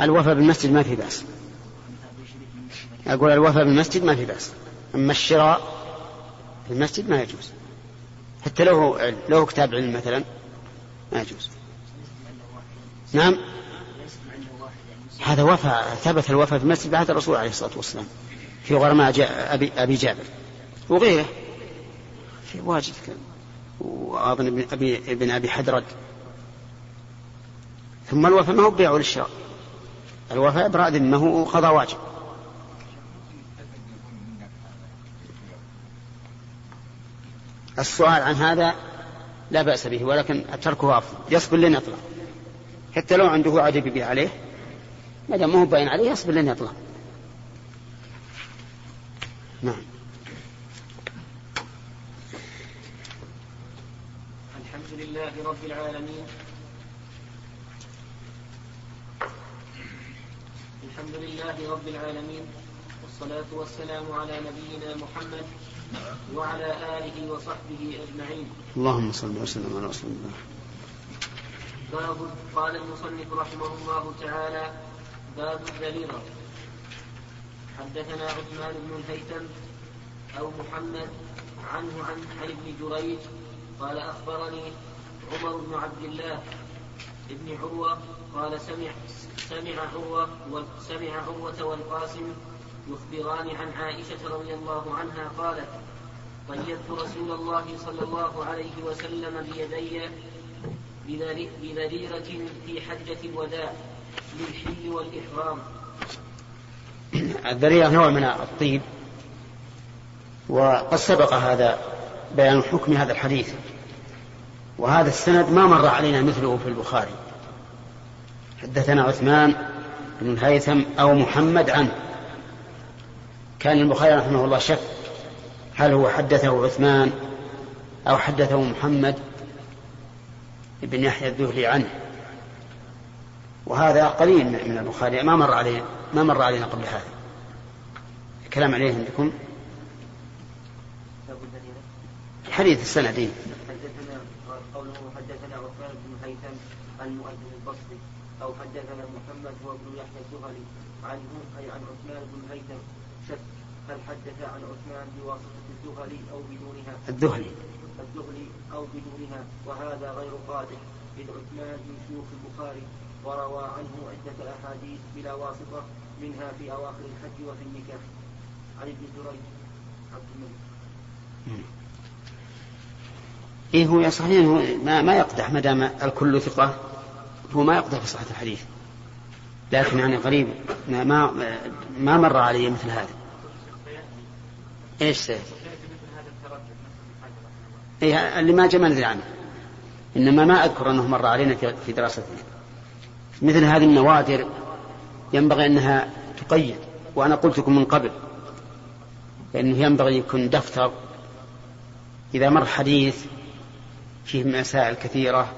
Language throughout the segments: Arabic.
الوفاء بالمسجد ما في بأس. أقول الوفاء بالمسجد ما في بأس. أما الشراء في المسجد ما يجوز. حتى لو لو كتاب علم مثلا ما يجوز. نعم؟ هذا وفاء ثبت الوفاء في المسجد بعد الرسول عليه الصلاة والسلام. في غرماء أبي, أبي جابر. وغيره. في واجد وأظن ابن أبي, ابن أبي حدرد. ثم الوفاء ما هو بيع للشراء الوفاء إبراء ذمه قضاء واجب. السؤال عن هذا لا بأس به ولكن تركه أفضل يصبر لن يطلع. حتى لو عنده عجب به عليه ما دام هو باين عليه يصبر لن يطلع. نعم. الحمد لله رب العالمين. الحمد لله رب العالمين والصلاة والسلام على نبينا محمد وعلى آله وصحبه أجمعين. اللهم صل وسلم على رسول الله. باب قال المصنف رحمه الله تعالى باب الذريرة حدثنا عثمان بن الهيثم أو محمد عنه عن عن ابن جريج قال أخبرني عمر بن عبد الله ابن عروة قال سمع سمع عروة وسمع عروة والقاسم يخبران عن عائشة رضي الله عنها قالت قيدت رسول الله صلى الله عليه وسلم بيدي بذريرة في حجة الوداع للحل والإحرام. الذريرة نوع من الطيب وقد سبق هذا بيان حكم هذا الحديث. وهذا السند ما مر علينا مثله في البخاري. حدثنا عثمان بن الهيثم أو محمد عنه. كان البخاري رحمه الله شك هل هو حدثه عثمان أو حدثه محمد بن يحيى الذهلي عنه. وهذا قليل من البخاري ما مر علينا ما مر علينا قبل هذا. الكلام عليه عندكم؟ حديث السندين حدثنا قوله حدثنا عثمان بن هيثم المؤذن البصري أو حدثنا محمد هو ابن يحيى الزهري عنه أي عن عثمان بن هيثم. شك هل حدث عن عثمان بواسطة الزهري أو بدونها؟ الذهلي الزهري أو بدونها وهذا غير قادح إذ عثمان من شيوخ البخاري وروى عنه عدة أحاديث بلا واسطة منها في أواخر الحج وفي النكاح. عن ابن جريج عبد الملك. إيه هو صحيح هو ما, ما يقدح ما دام الكل ثقة. هو ما يقدح في صحة الحديث. لكن يعني قريب ما ما, ما مر علي مثل هذا. إيش سيد؟ إيه اللي ما جمع ندري عنه. إنما ما أذكر أنه مر علينا في دراستنا. مثل هذه النوادر ينبغي أنها تقيد. وأنا قلت لكم من قبل لأنه ينبغي يكون دفتر إذا مر حديث فيه مسائل كثيرة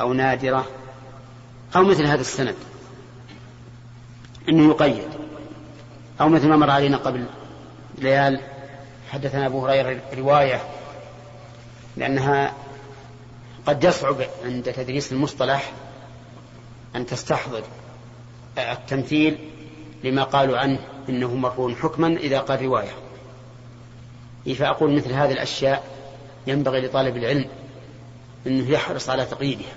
أو نادرة أو مثل هذا السند أنه يقيد أو مثل ما مر علينا قبل ليال حدثنا أبو هريرة رواية لأنها قد يصعب عند تدريس المصطلح أن تستحضر التمثيل لما قالوا عنه إنه مرفوع حكما إذا قال رواية. فأقول مثل هذه الأشياء ينبغي لطالب العلم أنه يحرص على تقييدها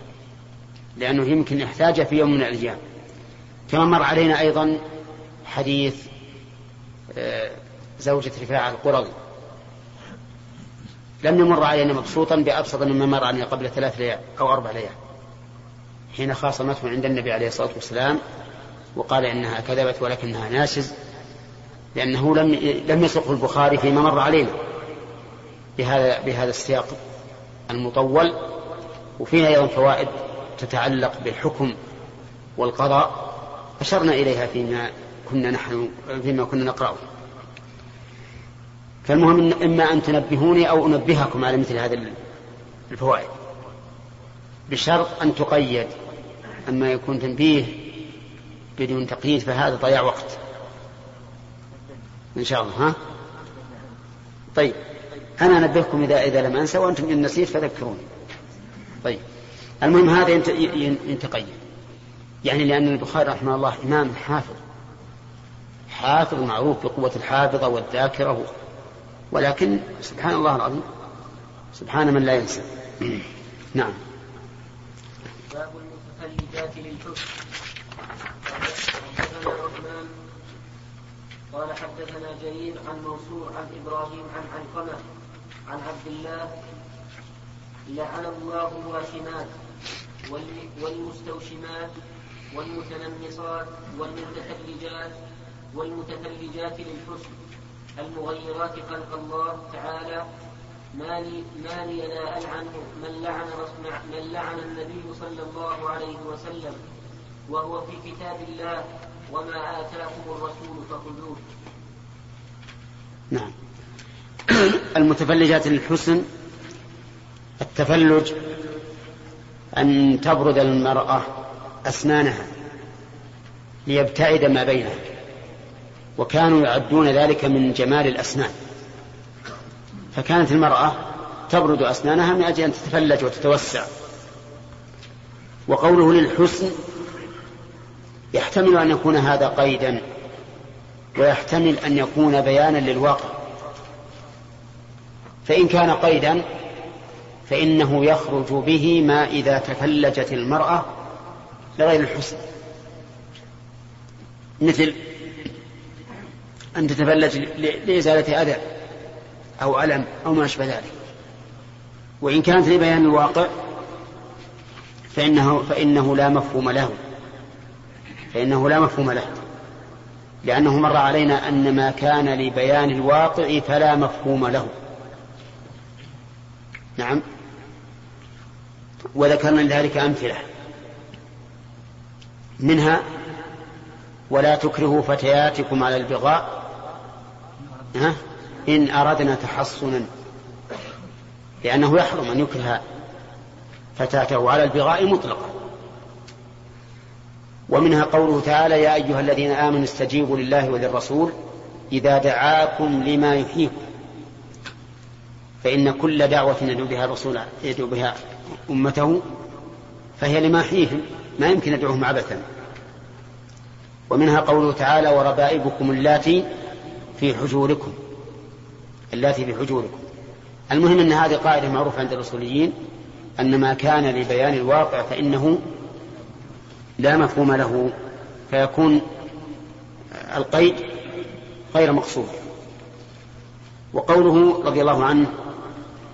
لأنه يمكن يحتاجها في يوم من الأيام. كما مر علينا أيضا حديث زوجة رفاعة القرظي لم يمر علينا مبسوطا بأبسط مما مر علينا قبل ثلاث ليال أو أربع ليال حين خاصمته عند النبي عليه الصلاة والسلام وقال إنها كذبت ولكنها ناشز لأنه لم لم يسقه البخاري فيما مر علينا بهذا بهذا السياق. المطول وفيها أيضا فوائد تتعلق بالحكم والقضاء أشرنا إليها فيما كنا نحن فيما كنا نقرأه. فالمهم إما أن تنبهوني أو أنبهكم على مثل هذه الفوائد. بشرط أن تقيد أما يكون تنبيه بدون تقييد فهذا ضياع وقت. إن شاء الله ها؟ طيب. أنا أنبهكم إذا إذا لم أنسى وأنتم إن نسيت فذكروني. طيب. المهم هذا ينتقي يعني لأن البخاري رحمه الله إمام حافظ. حافظ معروف بقوة الحافظة والذاكرة ولكن سبحان الله العظيم سبحان من لا ينسى. نعم. باب المتفلجات للحسن حدثنا قال حدثنا جرير عن منصور عن إبراهيم عن علقمة عن عبد الله لعن الله الواشمات والمستوشمات والمتنمصات والمتثلجات والمتثلجات للحسن المغيرات خلق الله تعالى ما لي ما لي لا ألعن من لعن من لعن النبي صلى الله عليه وسلم وهو في كتاب الله وما آتاكم الرسول فخذوه. نعم. المتفلجات للحسن التفلج أن تبرد المرأة أسنانها ليبتعد ما بينها وكانوا يعدون ذلك من جمال الأسنان. فكانت المرأة تبرد أسنانها من أجل أن تتفلج وتتوسع. وقوله للحسن يحتمل أن يكون هذا قيدا ويحتمل أن يكون بيانا للواقع. فإن كان قيدا فإنه يخرج به ما إذا تفلجت المرأة لغير الحسن. مثل أن تتفلج لإزالة أذى أو ألم أو ما أشبه ذلك. وإن كانت لبيان الواقع فإنه فإنه لا مفهوم له. فإنه لا مفهوم له. لأنه مر علينا أن ما كان لبيان الواقع فلا مفهوم له. نعم. وذكرنا لذلك أمثلة. منها ولا تكرهوا فتياتكم على البغاء. ها؟ إن أردنا تحصنا. لأنه يحرم أن يكره فتاته على البغاء مطلقا. ومنها قوله تعالى يا أيها الذين آمنوا استجيبوا لله وللرسول إذا دعاكم لما يحييكم. فإن كل دعوة يدعو بها الرسول يدعو بها أمته فهي لما يحييهم ما يمكن يدعوهم عبثا ومنها قوله تعالى وربائبكم اللاتي في حجوركم. اللاتي في حجوركم. المهم أن هذه قاعدة معروفة عند الأصوليين أن ما كان لبيان الواقع فإنه لا مفهوم له فيكون القيد غير مقصود. وقوله رضي الله عنه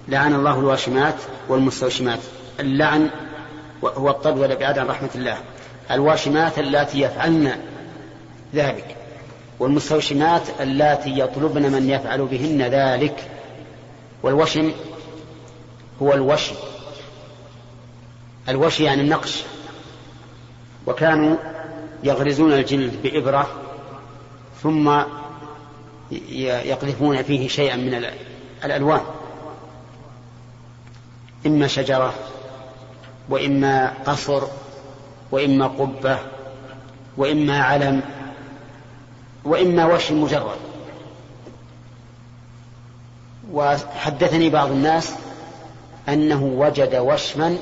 لعن الله الواشمات والمستوشمات. اللعن هو الطرد والابعاد عن رحمة الله. الواشمات اللاتي يفعلن ذلك والمستوشمات اللاتي يطلبن من يفعل بهن ذلك. والوشم هو الوشي الوشي يعني النقش. وكانوا يغرزون الجلد بإبرة ثم يقذفون فيه شيئا من الألوان. إما شجرة وإما قصر وإما قبة وإما علم وإما وشي مجرد. وحدثني بعض الناس أنه وجد وشما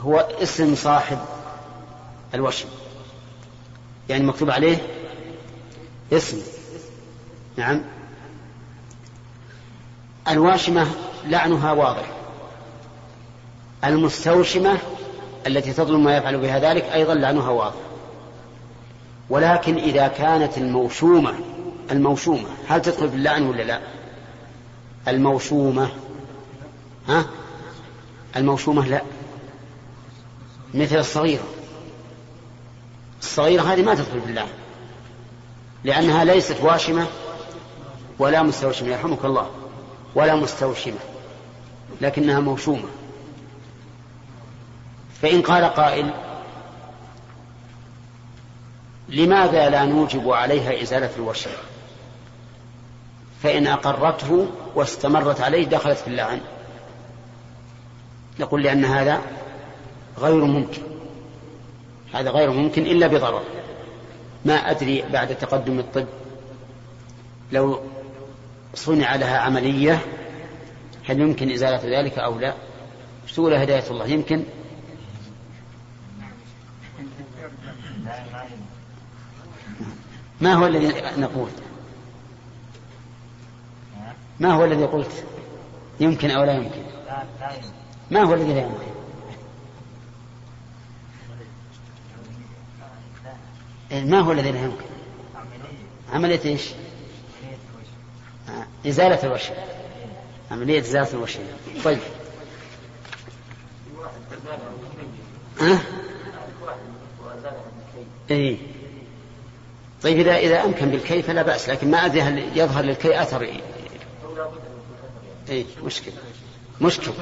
هو اسم صاحب الوشم. يعني مكتوب عليه اسم. نعم. الواشمة لعنها واضح. المستوشمة التي تظلم ما يفعل بها ذلك أيضا لعنها واضح ولكن إذا كانت الموشومة الموشومة هل تدخل في اللعن ولا لا؟ الموشومة ها؟ الموشومة لا. مثل الصغيرة. الصغيرة هذه ما تدخل في اللعن لأنها ليست واشمة ولا مستوشمة يرحمك الله ولا مستوشمة لكنها موشومة. فإن قال قائل لماذا لا نوجب عليها إزالة الوشم فإن أقرته واستمرت عليه دخلت في اللعن. نقول لأن هذا غير ممكن. هذا غير ممكن إلا بضرر. ما أدري بعد تقدم الطب لو صنع لها عملية هل يمكن إزالة ذلك أو لا؟ تقول هداية الله؟ يمكن ما هو الذي نقول؟ ما هو الذي قلت؟ يمكن أو لا يمكن؟ ما هو الذي لا يمكن؟ ما هو الذي لا يمكن؟ عملية آه، إزالة الوشم. عملية إزالة الوشم. طيب. ها؟ إيه. طيب إذا إذا أمكن بالكي فلا بأس لكن ما أدري هل يظهر للكي أثر. إيه مشكلة. مشكلة.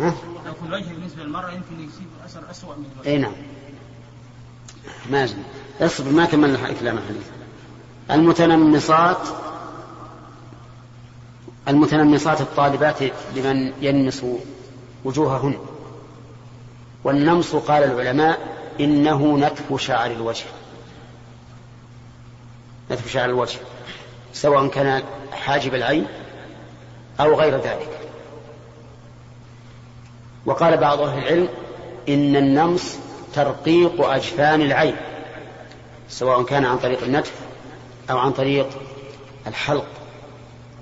ها؟ الوجه بالنسبة للمرأة يمكن يصيب أثر أسوأ من الوجه إيه نعم. ما اصبر ما كملنا كلام الحديث. المتنمصات المتنمصات الطالبات لمن ينمص وجوههن. والنمص قال العلماء إنه نتف شعر الوجه. نتف شعر الوجه سواء كان حاجب العين أو غير ذلك. وقال بعض أهل العلم إن النمص ترقيق أجفان العين سواء كان عن طريق النتف أو عن طريق الحلق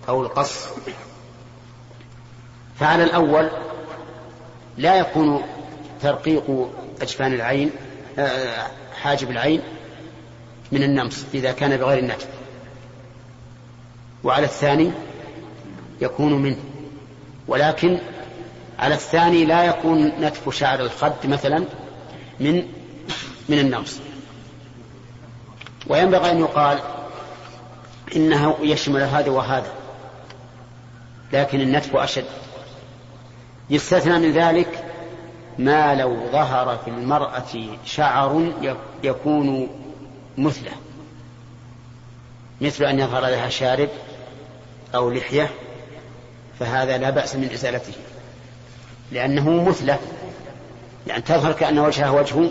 أو القص. فعلى الأول لا يكون ترقيق أجفان العين آه، حاجب العين من النمص إذا كان بغير النتف. وعلى الثاني يكون منه. ولكن على الثاني لا يكون نتف شعر الخد مثلا من من النمص. وينبغي أن يقال إنه يشمل هذا وهذا لكن النتف أشد. يستثنى من ذلك ما لو ظهر في المرأة شعر يكون مثله. مثل أن يظهر لها شارب أو لحية فهذا لا بأس من إزالته. لأنه مثلة. يعني تظهر كأن وجهها وجه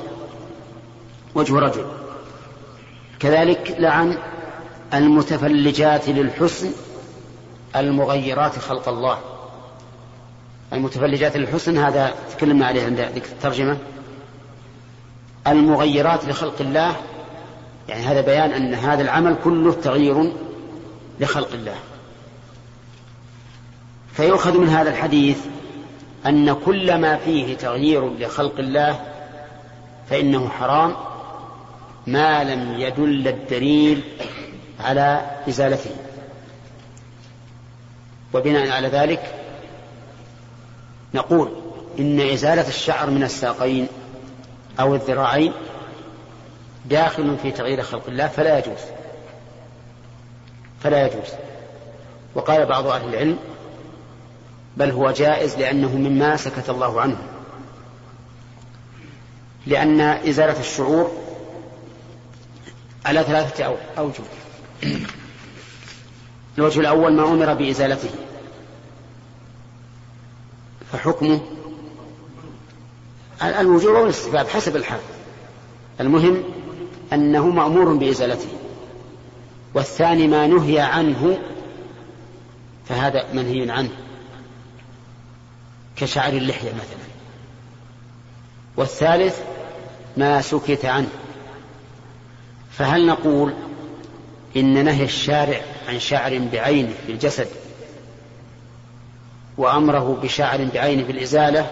وجه رجل. كذلك لعن المتفلجات للحسن المغيرات خلق الله. المتفلجات للحسن هذا تكلمنا عليه عند الترجمة. المغيرات لخلق الله يعني هذا بيان أن هذا العمل كله تغيير لخلق الله. فيؤخذ من هذا الحديث أن كل ما فيه تغيير لخلق الله فإنه حرام ما لم يدل الدليل على إزالته. وبناء على ذلك نقول إن إزالة الشعر من الساقين أو الذراعين داخل في تغيير خلق الله فلا يجوز. فلا يجوز. وقال بعض أهل العلم بل هو جائز لأنه مما سكت الله عنه. لأن إزالة الشعور على ثلاثة أوجه. الوجه الأول ما أمر بإزالته. فحكمه الوجوب والاستفاد حسب الحال. المهم أنه مأمور بإزالته. والثاني ما نهي عنه فهذا منهي عنه. كشعر اللحية مثلا. والثالث ما سكت عنه. فهل نقول إن نهي الشارع عن شعر بعينه في الجسد وأمره بشعر بعينه في الإزالة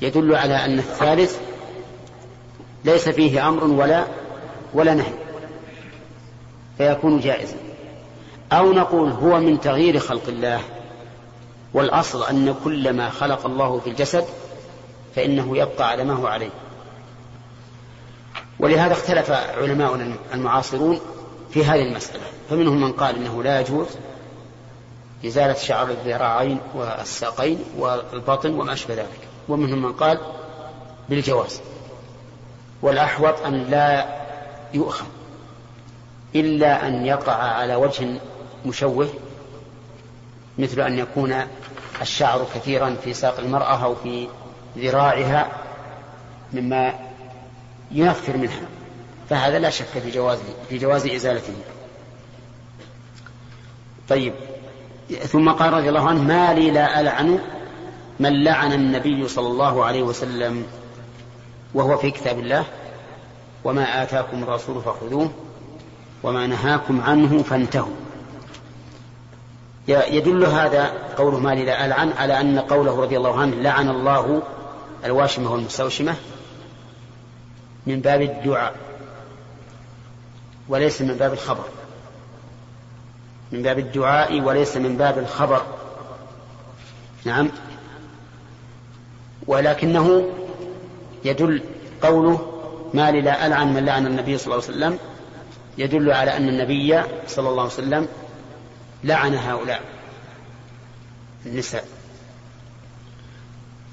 يدل على أن الثالث ليس فيه أمر ولا ولا نهي فيكون جائزا. أو نقول هو من تغيير خلق الله والأصل أن كل ما خلق الله في الجسد فإنه يبقى على ما هو عليه. ولهذا اختلف علماؤنا المعاصرون في هذه المسألة. فمنهم من قال إنه لا يجوز إزالة شعر الذراعين والساقين والبطن وما أشبه ذلك. ومنهم من قال بالجواز. والأحوط أن لا يؤخذ إلا أن يقع على وجه مشوه مثل أن يكون الشعر كثيرا في ساق المرأة أو في ذراعها مما ينفر منها فهذا لا شك في جواز في جواز إزالته. طيب ثم قال رضي الله عنه ما لي لا ألعن من لعن النبي صلى الله عليه وسلم وهو في كتاب الله وما آتاكم الرسول فخذوه وما نهاكم عنه فانتهوا. يدل هذا قوله ما لا ألعن على أن قوله رضي الله عنه لعن الله الواشمة والمستوشمة من باب الدعاء وليس من باب الخبر. من باب الدعاء وليس من باب الخبر. نعم. ولكنه يدل قوله ما لي لا ألعن من لعن النبي صلى الله عليه وسلم يدل على أن النبي صلى الله عليه وسلم لعن هؤلاء النساء.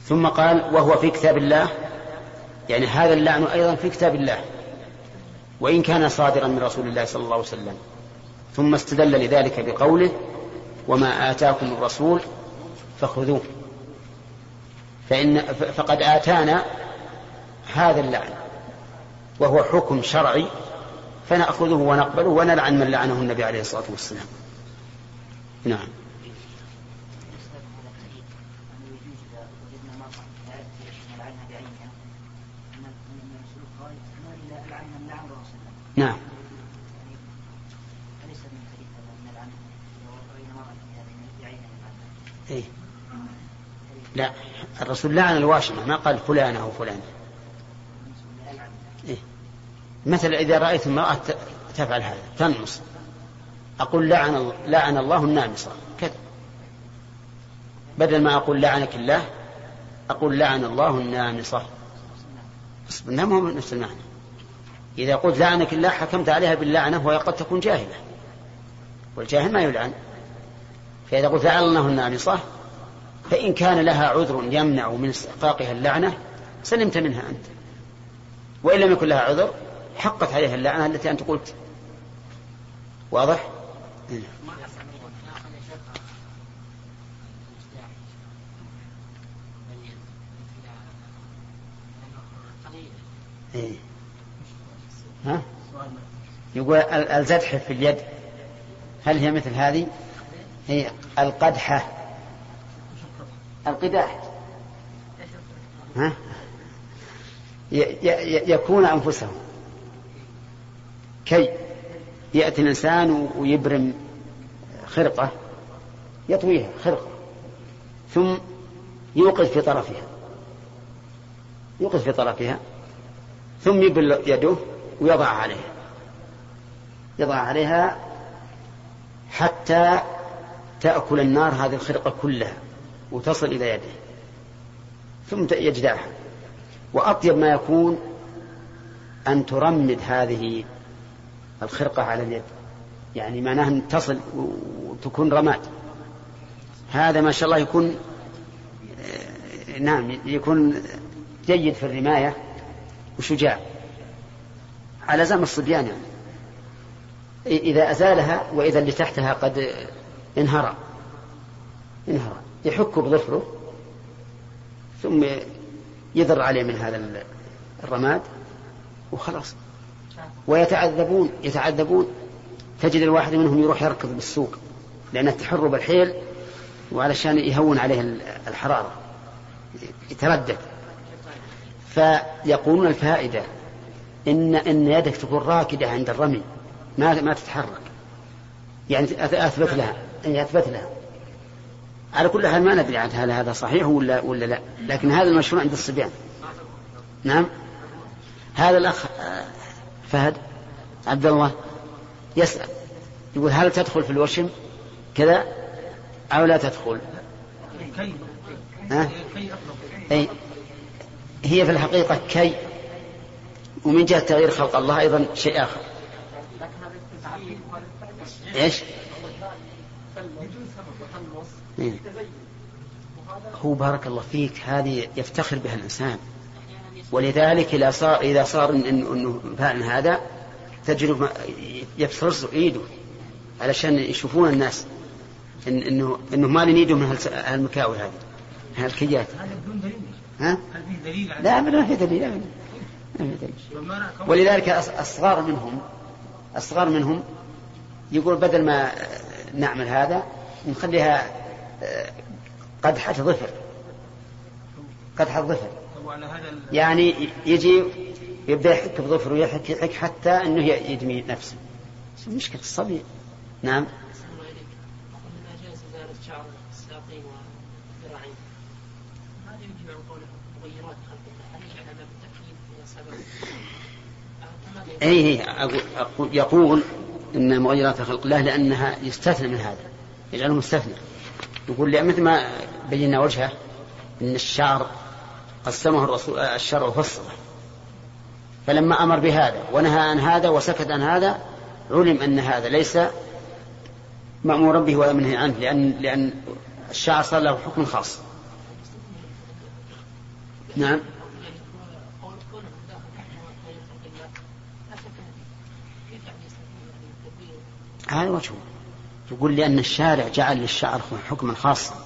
ثم قال وهو في كتاب الله يعني هذا اللعن أيضا في كتاب الله وإن كان صادرا من رسول الله صلى الله عليه وسلم. ثم استدل لذلك بقوله وما آتاكم الرسول فخذوه. فإن فقد آتانا هذا اللعن وهو حكم شرعي فنأخذه ونقبله ونلعن من لعنه النبي عليه الصلاة والسلام نعم نعم إيه؟ لا الرسول لعن الواشمة ما قال فلانة أو فلانة؟ مثلا إذا رأيت امرأة تفعل هذا تنمص. أقول لعن لعن الله النامصة. كذا. بدل ما أقول لعنك الله أقول لعن الله النامصة. اصبر هو نفس المعنى. إذا قلت لعنك الله حكمت عليها باللعنة وهي قد تكون جاهلة. والجاهل ما يلعن. فإذا قلت لعن الله النامصة فإن كان لها عذر يمنع من استحقاقها اللعنة سلمت منها أنت. وإن لم يكن لها عذر حقت عليها اللعنة التي أنت قلت واضح؟ إيه. ها؟ يقول الزدح في اليد هل هي مثل هذه؟ هي القدحة القداح ها؟ يكون أنفسهم كي يأتي الإنسان ويبرم خرقة يطويها خرقة ثم يوقف في طرفها يوقف في طرفها ثم يبل يده ويضع عليها يضع عليها حتى تأكل النار هذه الخرقة كلها وتصل إلى يده ثم يجدعها وأطيب ما يكون أن ترمد هذه الخرقة على اليد. يعني معناها أن تصل وتكون رماد. هذا ما شاء الله يكون نعم يكون جيد في الرماية وشجاع. على زمن الصبيان يعني. إذا أزالها وإذا اللي تحتها قد انهرى. انهرى. يحك بظفره ثم يذر عليه من هذا الرماد وخلاص. ويتعذبون يتعذبون. تجد الواحد منهم يروح يركض بالسوق لأنه تحر بالحيل وعلشان يهون عليه الحرارة. يتردد. فيقولون الفائدة إن إن يدك تكون راكدة عند الرمي ما ما تتحرك. يعني أثبت لها. أي أثبت لها. على كل حال ما ندري عن هل هذا صحيح ولا ولا لا. لكن هذا المشروع عند الصبيان. نعم؟ هذا الأخ فهد عبد الله يسأل. يقول هل تدخل في الوشم كذا. أو لا تدخل. ها؟ أي. هي في الحقيقة كي. ومن جهة تغيير خلق الله أيضا شيء آخر. إيش؟ إيه؟ هو بارك الله فيك هذه يفتخر بها الإنسان. ولذلك إذا صار إذا صار إنه فعل هذا تجد يفرز إيده علشان يشوفون الناس إن إنه إنه ما نيده من هالمكاوي هذه هالكيات. ها؟ هل في دليل على لا ما في دليل أبدا. ما في دليل. ولذلك الصغار منهم الصغار منهم يقول بدل ما نعمل هذا نخليها قدحة ظفر. قدحة ظفر. يعني يجي يبدأ يحك بظفره ويحك يحك حتى أنه يدمي نفسه. مشكلة الصبي؟ نعم. أحسن الله إليك أقول ما جاز إزالة شعر الساقين والذراعين هذا يجمع قوله مغيرات خلق الله هل يجعل هذا بالتأكيد هي سبب؟ أو ماذا يقول؟ أي أقول- يقول إن مغيرات خلق الله لأنها يستثنى من هذا. يجعله مستثنى. يقول لأن مثل ما بينا وجهه إن الشعر قسمه الرسول الشرع فصله فلما أمر بهذا ونهى عن هذا وسكت عن هذا علم أن هذا ليس مأمورا به ولا منهي عنه لأن لأن الشعر صار له حكم خاص. نعم. هذا وجهه. يقول لأن الشارع جعل للشعر حكما خاصا.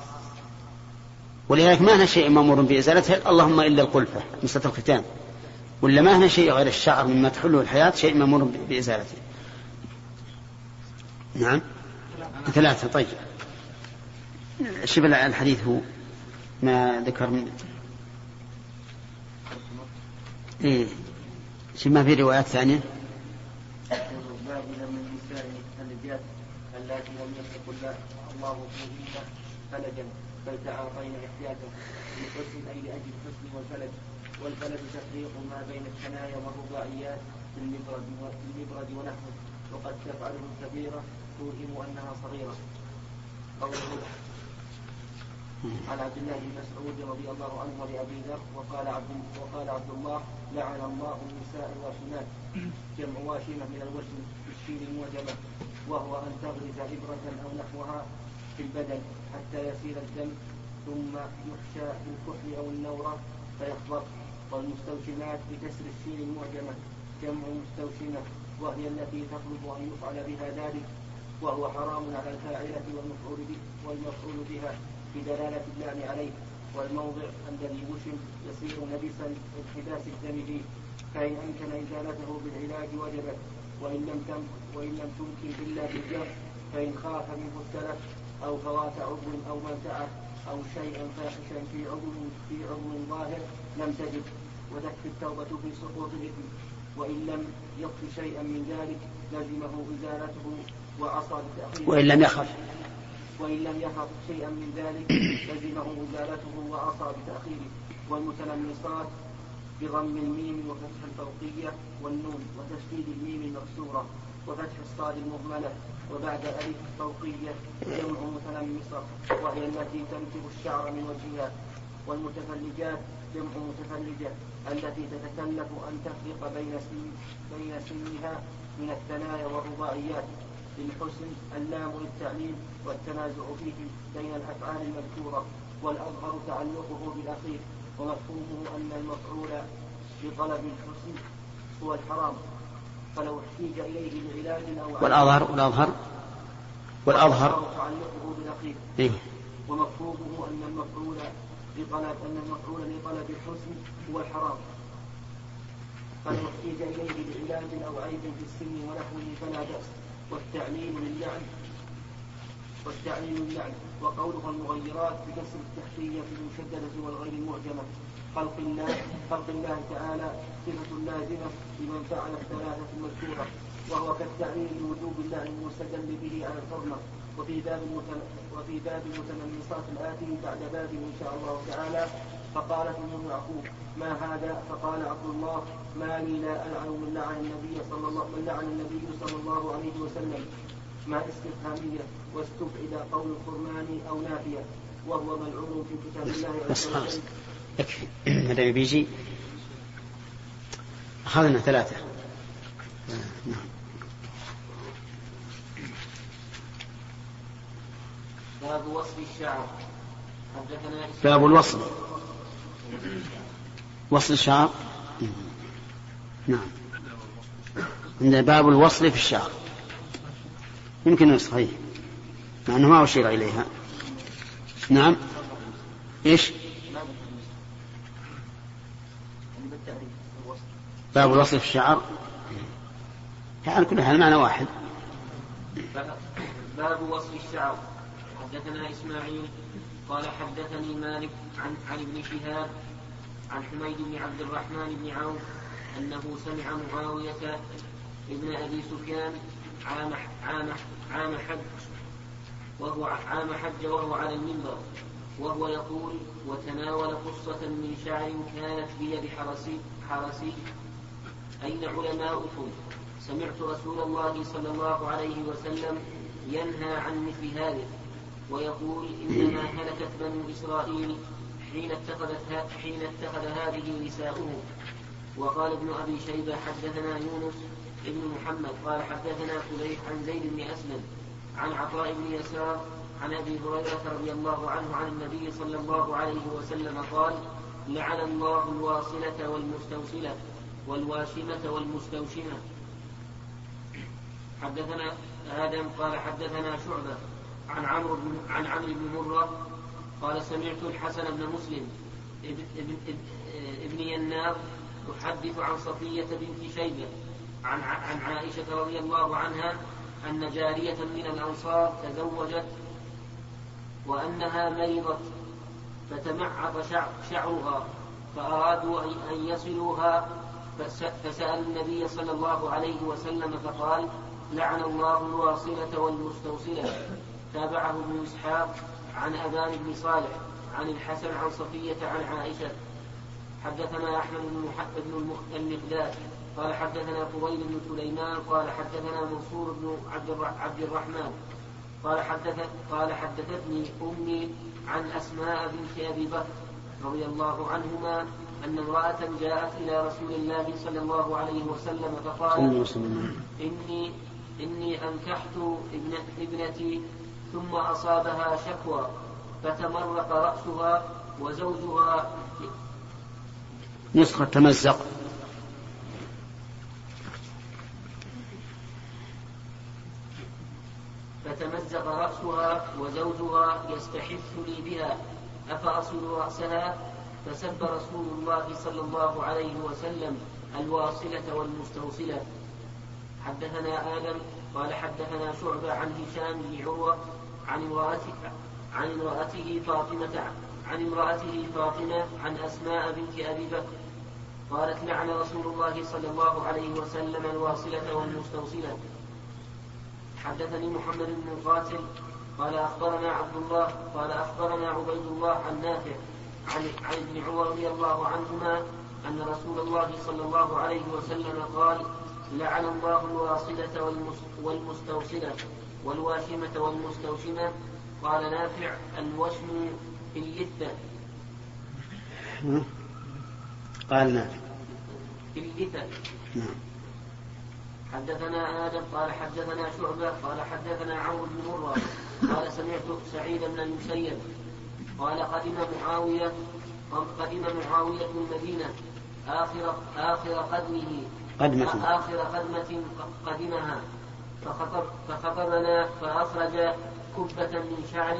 ولذلك ما هنا شيء مأمور بإزالته اللهم إلا القلفة مسألة الختان ولا ما هنا شيء غير الشعر مما تحله الحياة شيء مأمور بإزالته. نعم؟ ثلاثة طيب. شوف الحديث هو ما ذكر من إيه. ما في روايات ثانية؟ اللاتي لم يخلق الله الله فيهن فلجا بل تعاطين احتياجا لحسن أي لأجل الحسن والفلج والفلج تفريق ما بين الثنايا والرباعيات في المبرد في المبرد ونحوه. وقد تفعله الكبيرة توهم أنها صغيرة. قوله عن عبد الله بن مسعود رضي الله عنه ولأبي ذر وقال عبد وقال عبد الله لعن الله النساء الواشمات جمع واشمه من الوشم بالشين المعجمه وهو أن تغرز إبرة أو نحوها في البدن حتى يسيل الدم ثم يحشى بالكحل أو النورة فيخبط. والمستوشمات بكسر الشين المعجمة جمع مستوشمه وهي التي تطلب أن يفعل بها ذلك وهو حرام على الفاعلة والمفعول به والمفعول بها بدلالة اللام عليه. والموضع الذي وشم يصير نجسا انحباس الدم فيه. فإن أمكن إزالته بالعلاج وجبت. وإن لم تم وإن لم تمكن إلا بالجر فإن خاف منه التلف أو فوات عضو أو منفعة أو شيئا فاحشا في عضو في عضو ظاهر لم تجد. وتكفي التوبة في سقوط الإثم وإن لم يخف شيئا من ذلك لزمه إزالته وعصى بتأخيره وإن لم يخف. وإن لم يخف شيئا من ذلك لزمه إزالته وعصى بتأخيره والمتلمسات بضم الميم وفتح الفوقية والنون وتشديد الميم المكسورة. وفتح الصاد المهملة وبعد ألف فوقية جمع متلمسة وهي التي تنتج الشعر من وجهها. والمتفلجات جمع متفلجة التي تتكلف أن تفرق بين سن بين سنها من الثنايا والرباعيات. للحسن اللام للتعليل والتنازع فيه بين الأفعال المذكورة والأظهر تعلقه بالأخير ومفهومه أن المفعول بطلب الحسن هو الحرام. فلو احتيج إليه بعلاج أو والأظهر والأظهر والأظهر. تعلقه بالأخير إيه. ومفهومه أن المفعول لطلب أن المفعول لطلب الحسن هو الحرام. فلو احتيج إليه بعلاج أو عيب في السن ونحوه فلا بأس. والتعليل للعن والتعليل للعن وقولها المغيرات بكسر التحتية المشددة والغير المعجمة خلق الله خلق الله تعالى صفة لازمة لمن فعل الثلاثة المذكورة وهو كالتعليل لوجوب الله المستدل به على الحرمة وفي باب. وفي باب المتنمصات الآتي بعد باب إن شاء الله تعالى فقالت أم يعقوب ما هذا؟ فقال عبد الله ما لي لا ألعن من لعن النبي صلى الله من لعن النبي صلى الله عليه وسلم. ما استفهامية واستبعد قول الخرمان أو نافية وهو ملعون في كتاب الله عز وجل. يكفي ما دام بيجي أخذنا ثلاثة. نعم باب وصف الشعر. باب الوصل وصل الشعر؟ نعم. عندنا باب الوصل في الشعر. يمكن هي مع أنه ما أشير إليها. نعم. إيش يعني بالتعريف الوصف باب الوصل في الشعر. على كل حال معنى واحد. باب وصف الشعر. حدثنا إسماعيل قال حدثني مالك عن عن ابن شهاب عن حميد بن عبد الرحمن بن عوف أنه سمع معاوية ابن أبي سفيان عام عام عام حج وهو عام حج وهو على المنبر وهو يقول وتناول قصة من شعر كانت بيد حرسي حرسي أين علماؤكم؟ سمعت رسول الله صلى الله عليه وسلم ينهى عن مثل هذا ويقول إنما هلكت بنو إسرائيل حين اتخذت حين اتخذ هذه نساؤهم. وقال ابن أبي شيبة حدثنا يونس ابن محمد قال حدثنا فليح عن زيد بن أسلم عن عطاء بن يسار عن أبي هريرة رضي الله عنه عن النبي صلى الله عليه وسلم قال لعن الله الواصلة والمستوصلة. والواشمه والمستوشمة. حدثنا آدم قال حدثنا شعبة عن عمرو بن عن عمرو بن مرة قال سمعت الحسن بن مسلم ابن, ابن, ينار يحدث عن صفية بنت شيبة عن عن عائشة رضي الله عنها أن جارية من الأنصار تزوجت وأنها مرضت فتمعط شعرها فأرادوا أن يصلوها فسألوا النبي صلى الله عليه وسلم فقال لعن الله الواصلة والمستوصلة. تابعه ابن إسحاق عن أبان بن صالح عن الحسن عن صفية عن عائشة. حدثنا أحمد بن المقداد. قال حدثنا فضيل بن سليمان. قال حدثنا منصور بن عبد الرحمن. قال حدث قال حدثتني أمي عن أسماء بنت أبي بكر رضي الله عنهما أن امرأة جاءت إلى رسول الله صلى الله عليه وسلم فقالت إني إني أنكحت ابن ابنتي ثم أصابها شكوى فتمرق رأسها وزوجها. نسخة تمزق. فتمزق رأسها وزوجها يستحث لي بها. أفأصل رأسها؟ فسب رسول الله صلى الله عليه وسلم الواصلة والمستوصلة. حدثنا آدم قال حدثنا شعبة عن هشام بن عروة عن امرأته عن امرأته فاطمة عن امرأته فاطمة عن أسماء بنت أبي بكر. قالت لعن رسول الله صلى الله عليه وسلم الواصلة والمستوصلة. حدثني محمد بن القاتل قال أخبرنا عبد الله قال أخبرنا عبيد الله عن نافع عن عن ابن عمر رضي الله عنهما أن رسول الله صلى الله عليه وسلم قال لعن الله الواصلة والمستوصلة والواشمة والمستوشمة قال نافع الوشم في اللثة قال نافع. في اللثة نعم. حدثنا آدم قال حدثنا شعبة قال حدثنا عمرو بن مرة قال سمعت سعيد بن المسيب قال قدم معاوية قدم معاوية المدينة آخر آخر قدمه. قدمة. آخر قدمة قدمها. فخطب فخطبنا فأخرج كبة من شعر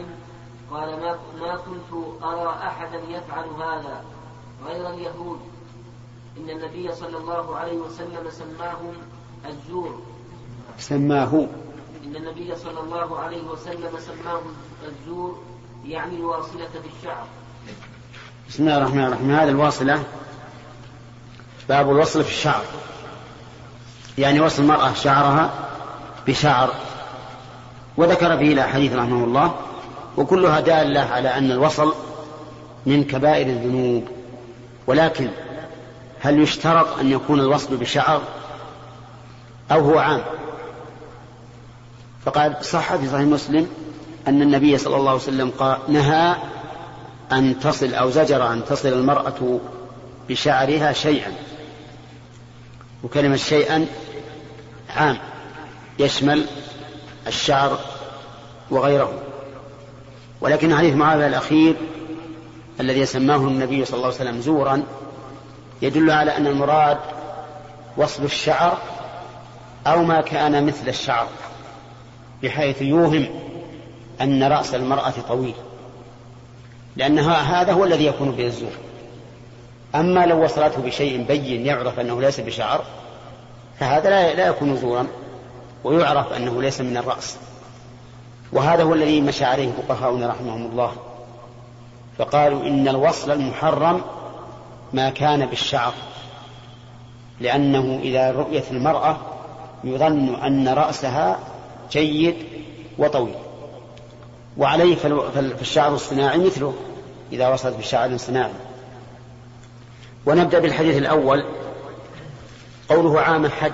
قال ما ما كنت أرى أحدا يفعل هذا غير اليهود. إن النبي صلى الله عليه وسلم سماهم الزور. سماه. إن النبي صلى الله عليه وسلم سماه الزور. يعني الواصلة في الشعر بسم الله الرحمن الرحيم. هذا الواصلة باب الوصل في الشعر. يعني وصل المرأة شعرها بشعر. وذكر فيه الأحاديث رحمه الله وكلها دالة على أن الوصل من كبائر الذنوب. ولكن هل يشترط أن يكون الوصل بشعر؟ أو هو عام؟ فقد صح في صحيح مسلم أن النبي صلى الله عليه وسلم قال نهى أن تصل أو زجر أن تصل المرأة بشعرها شيئا. وكلمة شيئا عام يشمل الشعر وغيره. ولكن حديث معاوية الأخير الذي سماه النبي صلى الله عليه وسلم زورا يدل على أن المراد وصل الشعر أو ما كان مثل الشعر بحيث يوهم أن رأس المرأة طويل. لأن هذا هو الذي يكون به الزور. أما لو وصلته بشيء بين يعرف أنه ليس بشعر فهذا لا لا يكون زورا ويعرف أنه ليس من الرأس. وهذا هو الذي مشى عليه فقهاؤنا رحمهم الله. فقالوا إن الوصل المحرم ما كان بالشعر لأنه إذا رؤيت المرأة يظن أن رأسها جيد وطويل. وعليه فالشعر الصناعي مثله إذا وصلت بشعر صناعي ونبدأ بالحديث الأول. قوله عام حج.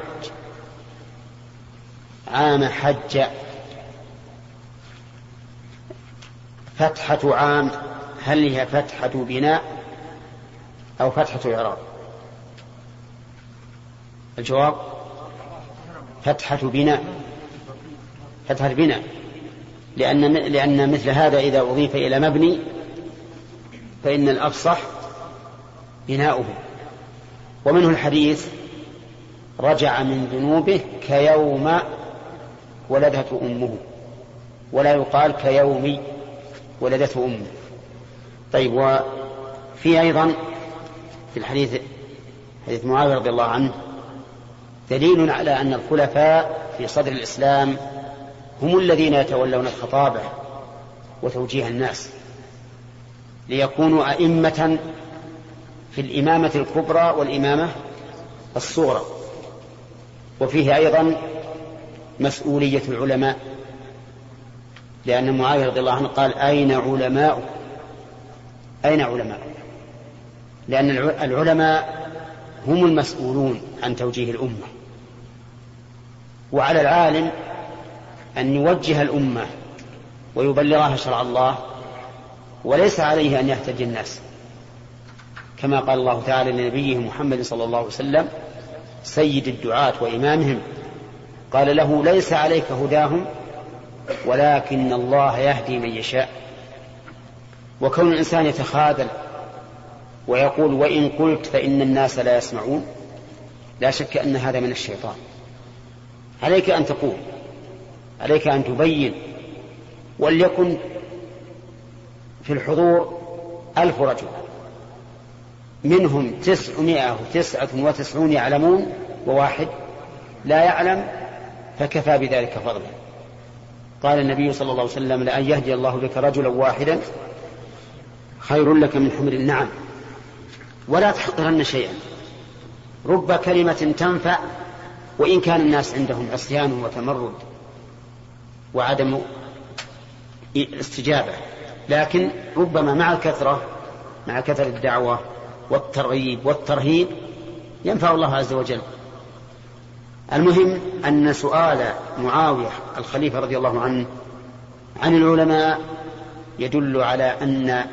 عام حج. فتحة عام. هل هي فتحة بناء أو فتحة إعراب؟ الجواب فتحة بناء. فتحة بناء. لأن لأن مثل هذا إذا أضيف إلى مبني فإن الأفصح بناؤه. ومنه الحديث رجع من ذنوبه كيوم ولدته أمه ولا يقال كيوم ولدته أمه. طيب وفي أيضا في الحديث حديث معاوية رضي الله عنه دليل على أن الخلفاء في صدر الإسلام هم الذين يتولون الخطابة وتوجيه الناس ليكونوا أئمة في الإمامة الكبرى والإمامة الصغرى. وفيه أيضا مسؤولية العلماء لأن معاوية رضي الله عنه قال أين علماء؟ أين علماء؟ لأن العلماء هم المسؤولون عن توجيه الأمة. وعلى العالم أن يوجه الأمة ويبلغها شرع الله وليس عليه أن يهتدي الناس. كما قال الله تعالى لنبيه محمد صلى الله عليه وسلم سيد الدعاة وإمامهم قال له ليس عليك هداهم ولكن الله يهدي من يشاء. وكون الإنسان يتخاذل ويقول وإن قلت فإن الناس لا يسمعون. لا شك أن هذا من الشيطان. عليك أن تقول عليك أن تبين وليكن في الحضور ألف رجل منهم تسعمائة وتسعة وتسعون يعلمون وواحد لا يعلم فكفى بذلك فضلا قال النبي صلى الله عليه وسلم لأن يهدي الله بك رجلا واحدا خير لك من حمر النعم ولا تحقرن شيئا رب كلمة تنفع وإن كان الناس عندهم عصيان وتمرد وعدم استجابة. لكن ربما مع الكثرة مع كثرة الدعوة والترغيب والترهيب ينفع الله عز وجل. المهم أن سؤال معاوية الخليفة رضي الله عنه عن العلماء يدل على أن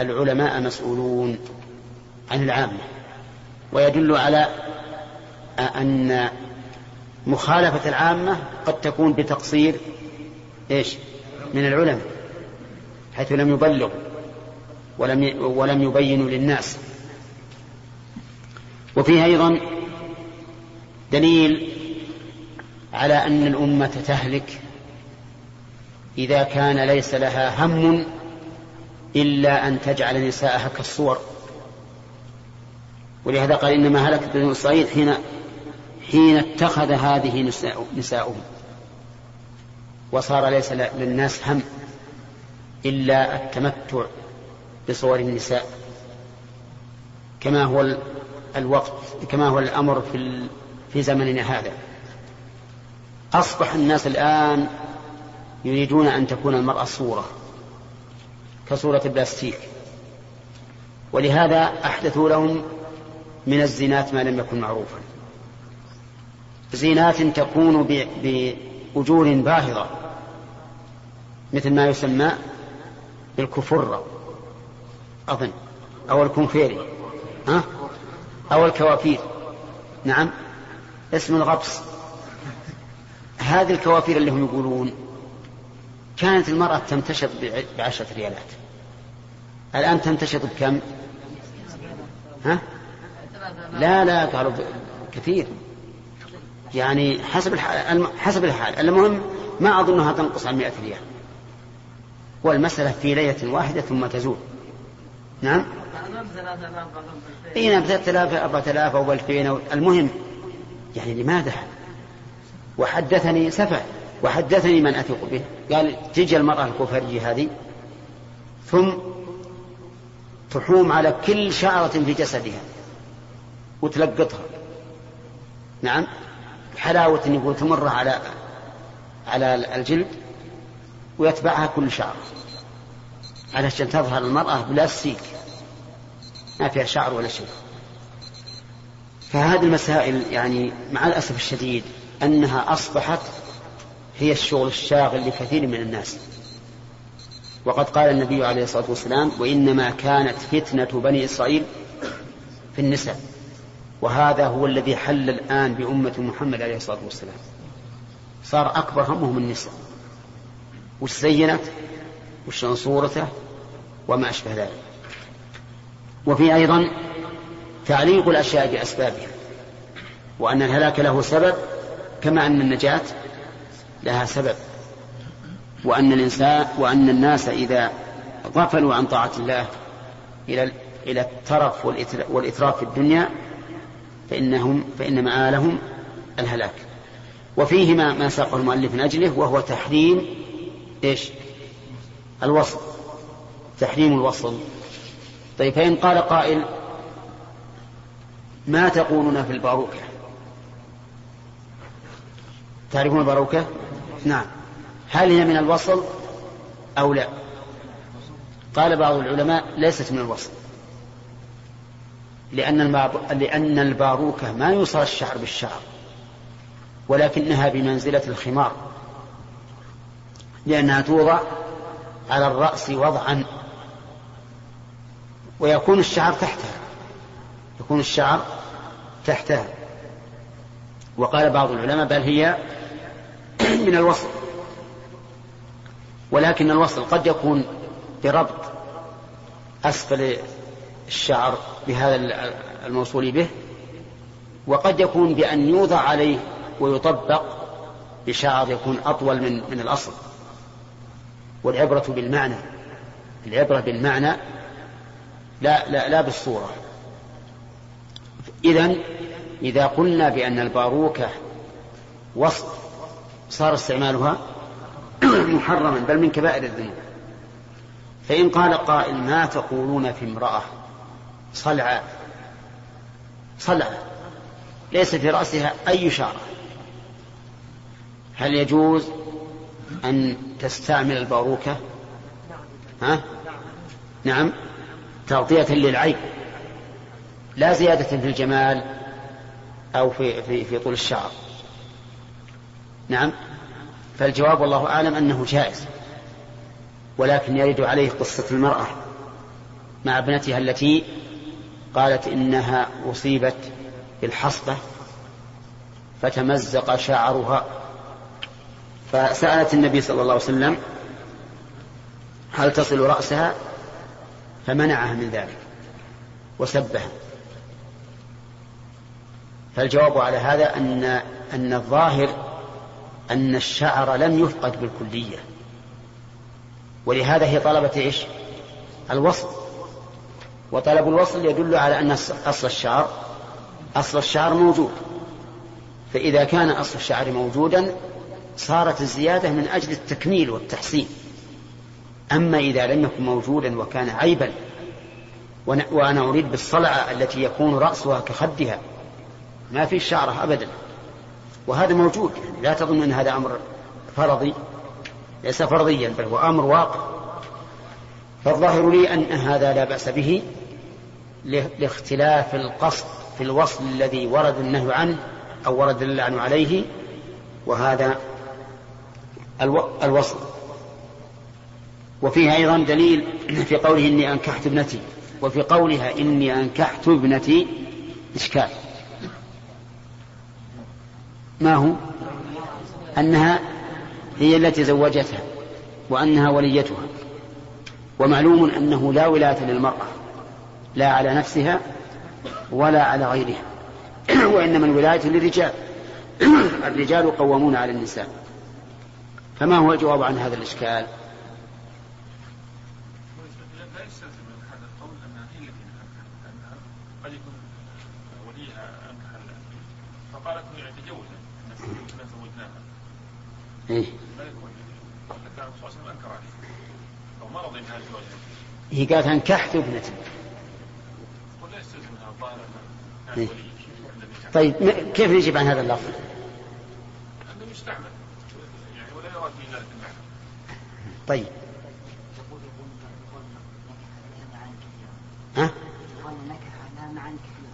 العلماء مسؤولون عن العامة ويدل على أن مخالفة العامة قد تكون بتقصير إيش؟ من العلماء حيث لم يبلغوا ولم ولم يبينوا للناس. وفيه أيضا دليل على أن الأمة تهلك إذا كان ليس لها هم إلا أن تجعل نساءها كالصور. ولهذا قال إنما هلكت بنو إسرائيل حين حين اتخذ هذه نساؤهم. وصار ليس للناس هم إلا التمتع بصور النساء. كما هو الوقت كما هو الأمر في في زمننا هذا. أصبح الناس الآن يريدون أن تكون المرأة صورة كصورة البلاستيك ولهذا أحدثوا لهم من الزينات ما لم يكن معروفا. زينات تكون بأجور باهظة مثل ما يسمى بالكفرة أظن أو الكونفيري ها؟ أو الكوافير. نعم. اسم الغطس. هذه الكوافير اللي هم يقولون كانت المرأة تمتشط بعشرة ريالات. الآن تمتشط بكم؟ ها؟ لا لا قالوا كثير. يعني حسب الحال حسب الحال. المهم ما أظنها تنقص عن مئة ريال. والمسألة في ليلة واحدة ثم تزول. نعم؟ إي نعم 3000 4000 أو 2000 المهم يعني لماذا؟ وحدثني سفه وحدثني من أثق به. قال تجي المرأة الكفرجي هذه ثم تحوم على كل شعرة في جسدها وتلقطها. نعم؟ حلاوة أن يقول تمر على على الجلد ويتبعها كل شعر علشان تظهر المرأة بلا سيك ما فيها شعر ولا شيء. فهذه المسائل يعني مع الأسف الشديد أنها أصبحت هي الشغل الشاغل لكثير من الناس. وقد قال النبي عليه الصلاة والسلام وإنما كانت فتنة بني إسرائيل في النساء. وهذا هو الذي حل الآن بأمة محمد عليه الصلاة والسلام. صار أكبر همهم النساء. وش زينت؟ وش صورته؟ وما أشبه ذلك. وفي أيضا تعليق الأشياء بأسبابها. وأن الهلاك له سبب كما أن النجاة لها سبب. وأن الإنسان وأن الناس إذا غفلوا عن طاعة الله إلى إلى الترف والإتراف في الدنيا فإنهم فإن مآلهم الهلاك. وفيه ما, ما ساقه المؤلف من أجله وهو تحريم إيش؟ الوصل. تحريم الوصل. طيب فإن قال قائل ما تقولون في الباروكة؟ تعرفون الباروكة؟ نعم. هل هي من الوصل أو لا؟ قال بعض العلماء ليست من الوصل. لأن, لأن الباروكة ما يوصل الشعر بالشعر ولكنها بمنزلة الخمار لأنها توضع على الرأس وضعا ويكون الشعر تحتها يكون الشعر تحتها. وقال بعض العلماء بل هي من الوصل ولكن الوصل قد يكون بربط أسفل الشعر بهذا الموصول به وقد يكون بأن يوضع عليه ويطبق بشعر يكون أطول من من الأصل. والعبرة بالمعنى العبرة بالمعنى لا لا لا بالصورة. إذا إذا قلنا بأن الباروكة وصف صار استعمالها محرما بل من كبائر الذنوب. فإن قال قائل ما تقولون في امرأة؟ صلعاء صلعاء ليس في رأسها أي شعر هل يجوز أن تستعمل الباروكة؟ ها؟ نعم. تغطية للعين. لا زيادة في الجمال أو في, في, في طول الشعر. نعم. فالجواب والله أعلم أنه جائز. ولكن يرد عليه قصة المرأة مع ابنتها التي قالت إنها أصيبت بالحصبة فتمزق شعرها. فسألت النبي صلى الله عليه وسلم هل تصل رأسها؟ فمنعها من ذلك وسبها. فالجواب على هذا أن أن الظاهر أن الشعر لم يفقد بالكلية. ولهذا هي طلبت إيش؟ الوصل وطلب الوصل يدل على أن أصل الشعر أصل الشعر موجود. فإذا كان أصل الشعر موجودا صارت الزيادة من أجل التكميل والتحسين. أما إذا لم يكن موجودا وكان عيبا وأنا أريد بالصلعة التي يكون رأسها كخدها ما في شعرة أبدا. وهذا موجود لا تظن أن هذا أمر فرضي ليس فرضيا بل هو أمر واقع. فالظاهر لي أن هذا لا بأس به لاختلاف القصد في الوصل الذي ورد النهي عنه أو ورد اللعن عليه وهذا الوصل. وفيها أيضا دليل في قوله إني أنكحت ابنتي وفي قولها إني أنكحت ابنتي إشكال. ما هو؟ أنها هي التي زوجتها وأنها وليتها. ومعلوم أنه لا ولاية للمرأة لا على نفسها ولا على غيرها. وإنما الولاية للرجال. الرجال قوامون على النساء. فما هو الجواب عن هذا الإشكال؟ هي قالت انكحت ابنتي. إيه؟ طيب كيف نجيب عن هذا اللفظ؟ أنه مستعمل يعني ولا يراد به ذلك المعنى. طيب. ها؟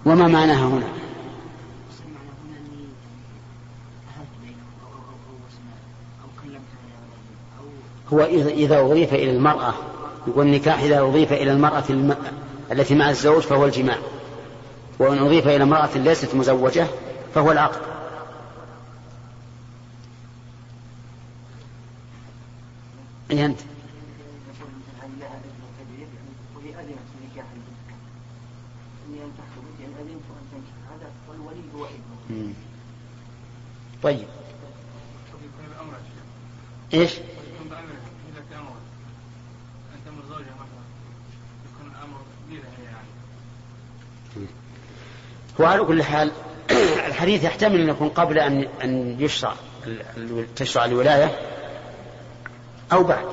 وما معناها هنا؟ هو إذا أضيف إلى المرأة يقول النكاح إذا أضيف إلى المرأة الم... التي مع الزوج فهو الجماع. وإن أضيف إلى امرأة ليست مزوجة فهو العقد. إيه أنت. طيب. قد يكون الأمر يا شيخ. إيش قد يكون بأمر إذا كان أمر أنت من زوجها مثلا يكون الأمر بها هي يعني هو على كل حال الحديث يحتمل أن يكون قبل أن أن يشرع تشرع الولاية أو بعد.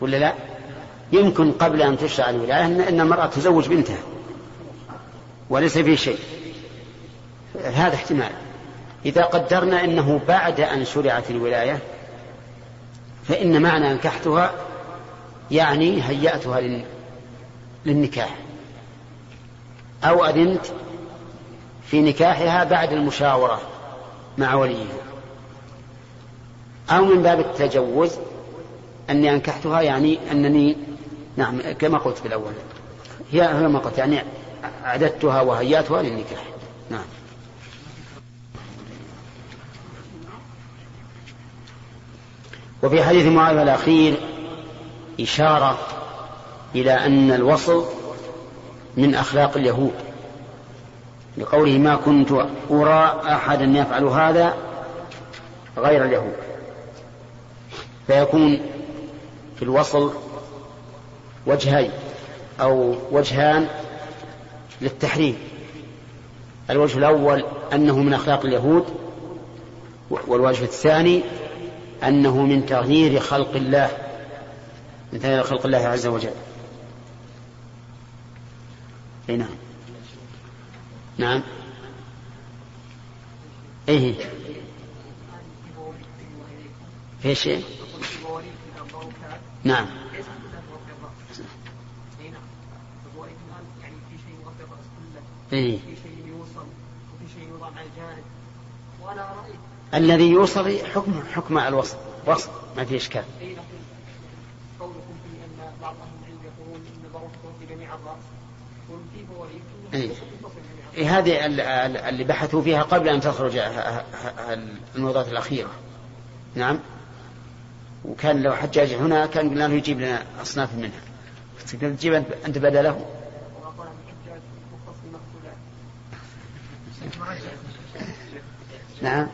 ولا لا؟ يمكن قبل أن تشرع الولاية أن المرأة تزوج بنتها وليس فيه شيء. هذا احتمال. إذا قدرنا أنه بعد أن شرعت الولاية فإن معنى أنكحتها يعني هيأتها لل- للنكاح. أو أذنت في نكاحها بعد المشاورة مع وليها أو من باب التجوز أني أنكحتها يعني أنني نعم كما قلت في الأول هي هي ما قلت يعني أعددتها وهيأتها للنكاح. نعم. وفي حديث معاوية الأخير إشارة إلى أن الوصل من أخلاق اليهود. لقوله ما كنت أرى أحدا يفعل هذا غير اليهود. فيكون في الوصل وجهين أو وجهان للتحريم. الوجه الأول أنه من أخلاق اليهود والوجه الثاني أنه من تغيير خلق الله من تغيير خلق الله عز وجل. إي نعم. نعم. إيه في شيء؟ نعم. رايت الذي يوصل حكم حكم الوصل. وصل. ما في إشكال. قولكم في أن بعض أهل العلم يقولون إن ضروره في جميع الرأس. الراس إيه هذه ال- ال- اللي بحثوا فيها قبل أن تخرج الموضوعات الأخيرة. نعم. وكان لو حجاج هنا كان قلنا له يجيب لنا أصناف منها. تجيب أنت بدله؟ نعم.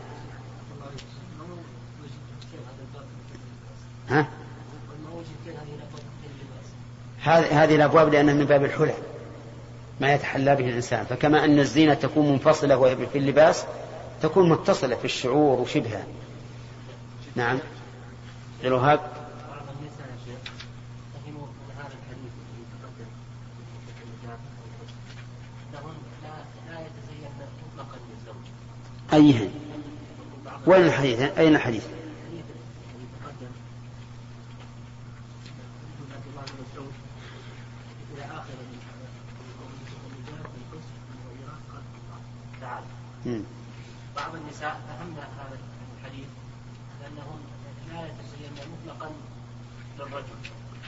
ها؟ هذه هذه الأبواب لأنها من باب الحلى ما يتحلى به الإنسان. فكما أن الزينة تكون منفصلة وهي في اللباس تكون متصلة في الشعور وشبهها. نعم. الوهاب بعض النساء يا شيخ فهموا من هذا الحديث الذي تقدم في النكاح لهن لا لا يتزين مطلقا للزوج ايهن بعض وين الحديث اين الحديث الحديث الذي تقدم يقول عبد الله بن مسعود إلى اخر الرجال بالقسط والمغيرات قد تعالى مم. بعض النساء فهمنا هذا الحديث لأنهن لا يتزين مطلقا للرجل.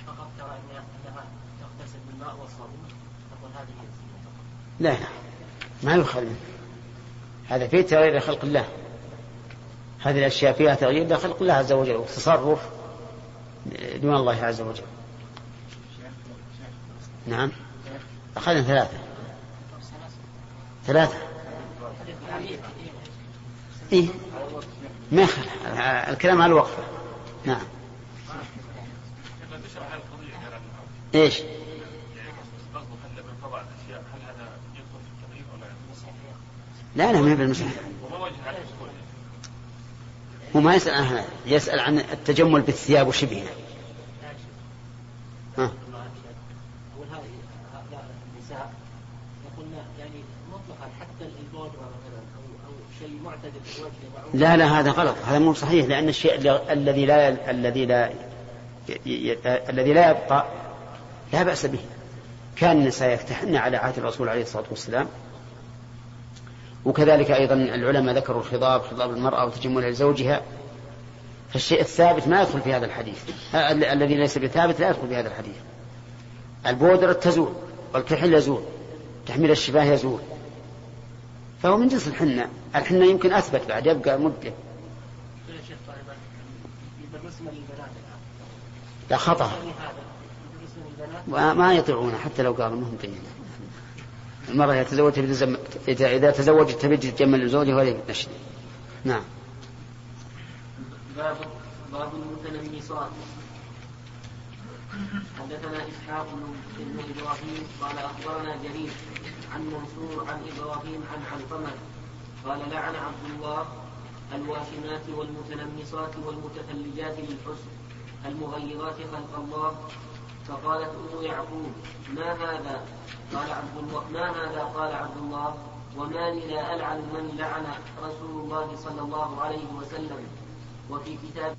فقط ترى أنها تغتسل بالماء والصابون. تقول هذه لا لا. ما يخل منه. هذا فيه تغيير لخلق الله. هذه الأشياء فيها تغيير لخلق الله عز وجل وتصرف دون الله عز وجل. نعم. أخذنا ثلاثة. ثلاثة. إيه ما يخل الكلام على الوقفة نعم. هذا يدخل؟ لا لا ما هذا الدخول؟ هو ما يسأل عنها يسأل عن التجمل بالثياب وشبهها ها. أقول هذه هؤلاء النساء يقولن يعني مطلقا حتى البول شيء معتدل في الوجه معروف لا لا هذا غلط. هذا مو صحيح لأن الشيء الذي لا الذي لا الذي لا يبقى لا بأس به. كان النساء يفتحن على عهد الرسول عليه الصلاة والسلام. وكذلك أيضا العلماء ذكروا الخضاب خضاب المرأة وتجملها لزوجها فالشيء الثابت ما يدخل في هذا الحديث. ال- الذي ليس بثابت لا يدخل في هذا الحديث. البودرة تزول والكحل يزول تحميل الشباه يزول. فهو من جنس الحنة. الحنة يمكن أثبت بعد يبقى مدة لا خطأ. ما يطيعونه حتى لو قالوا مهم طيب المرأة إذا تزوجت تبي تزم- إذا تزوجت تبي تتجمل لزوجها ولا نشد نعم. باب باب المتنمصات حدثنا إسحاق بن إبراهيم قال أخبرنا جرير عن منصور عن إبراهيم عن علقمه قال لعن عبد الله الواشمات والمتنمصات والمتفلجات للحسن المغيرات خلق الله. فقالت أم يعقوب ما هذا؟ قال عبد الله ما هذا؟ قال عبد الله وما لي لا ألعن من لعن رسول الله صلى الله عليه وسلم. وفي كتاب